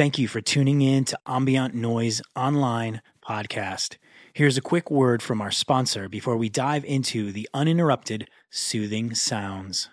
Thank you for tuning in to Ambient Noise Online podcast. Here's a quick word from our sponsor before we dive into the uninterrupted, soothing sounds.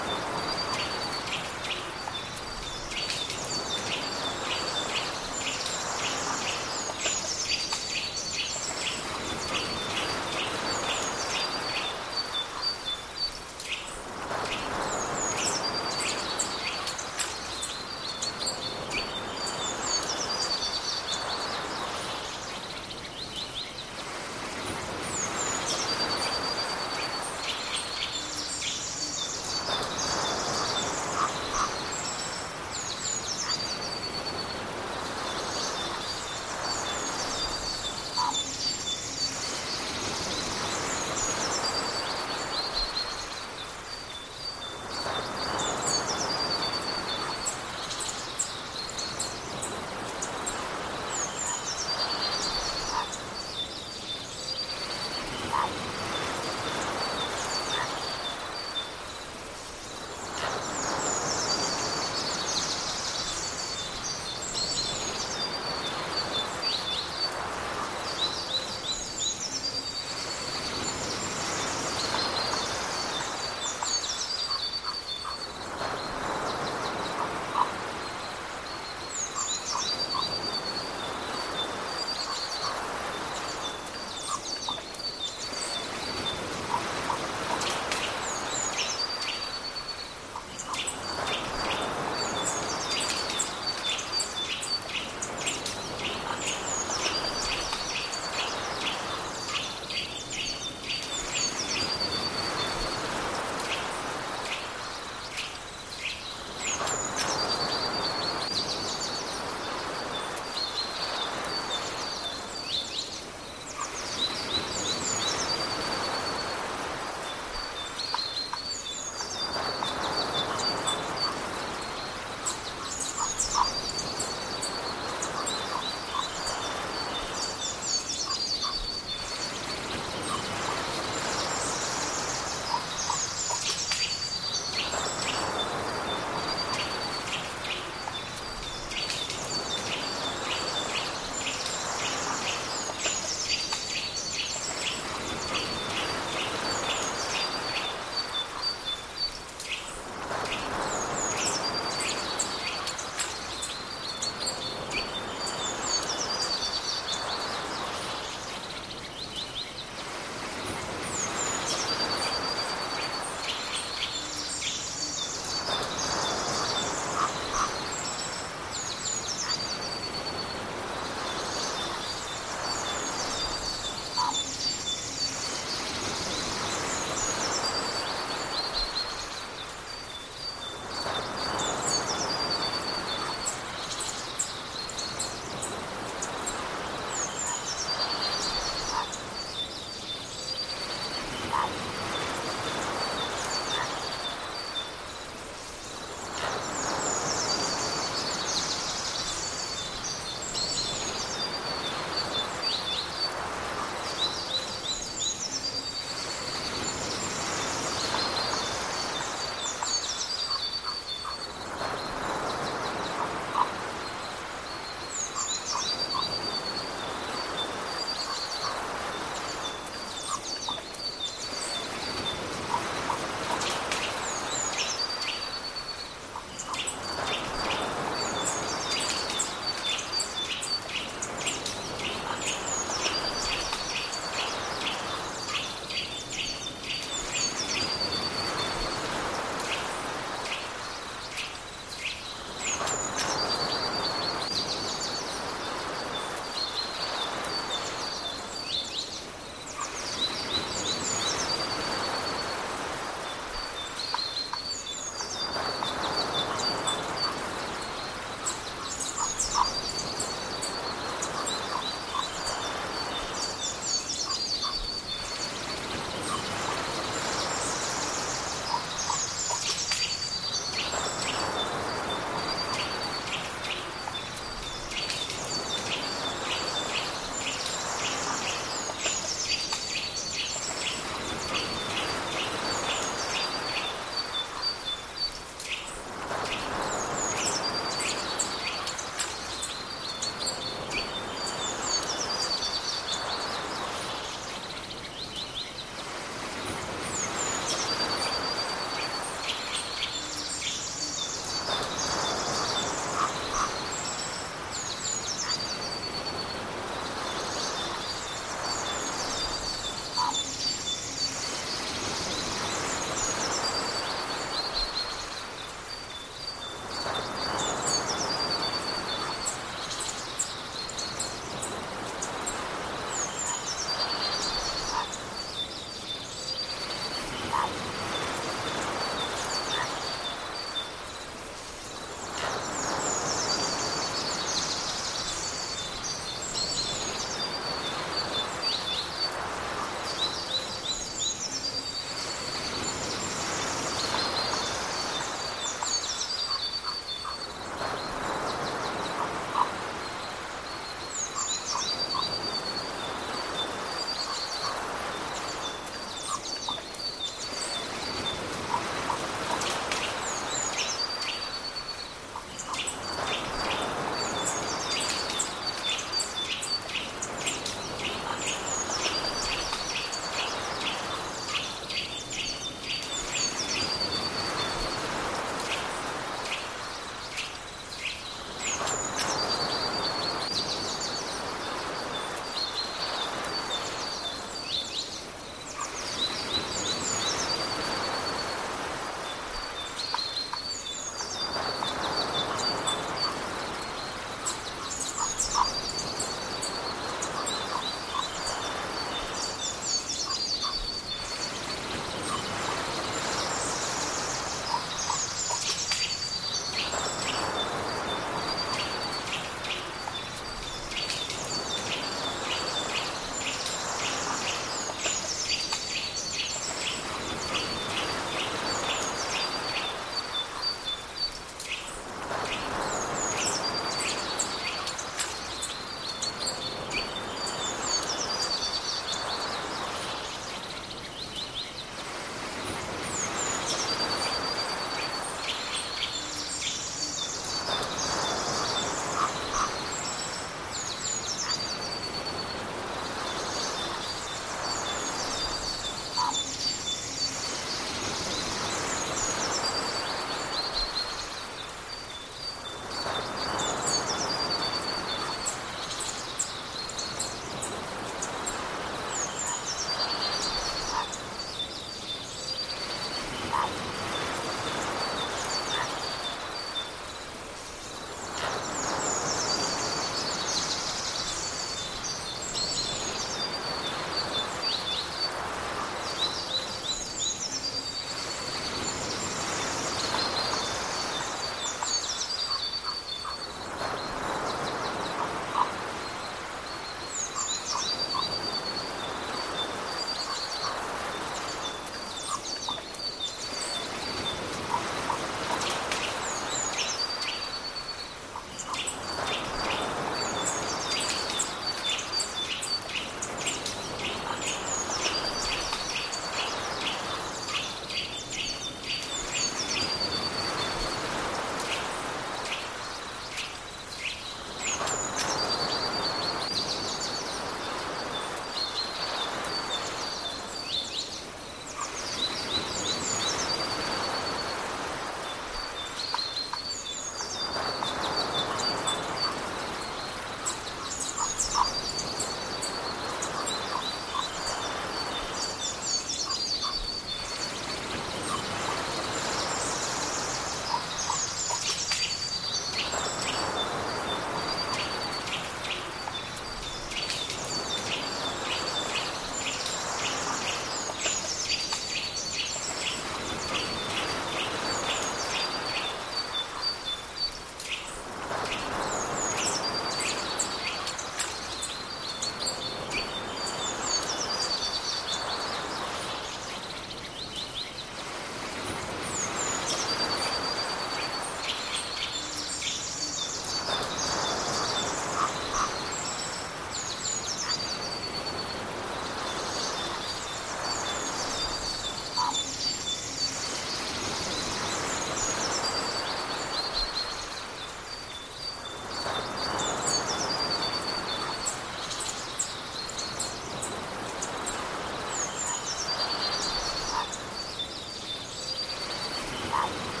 Wow.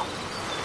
あ。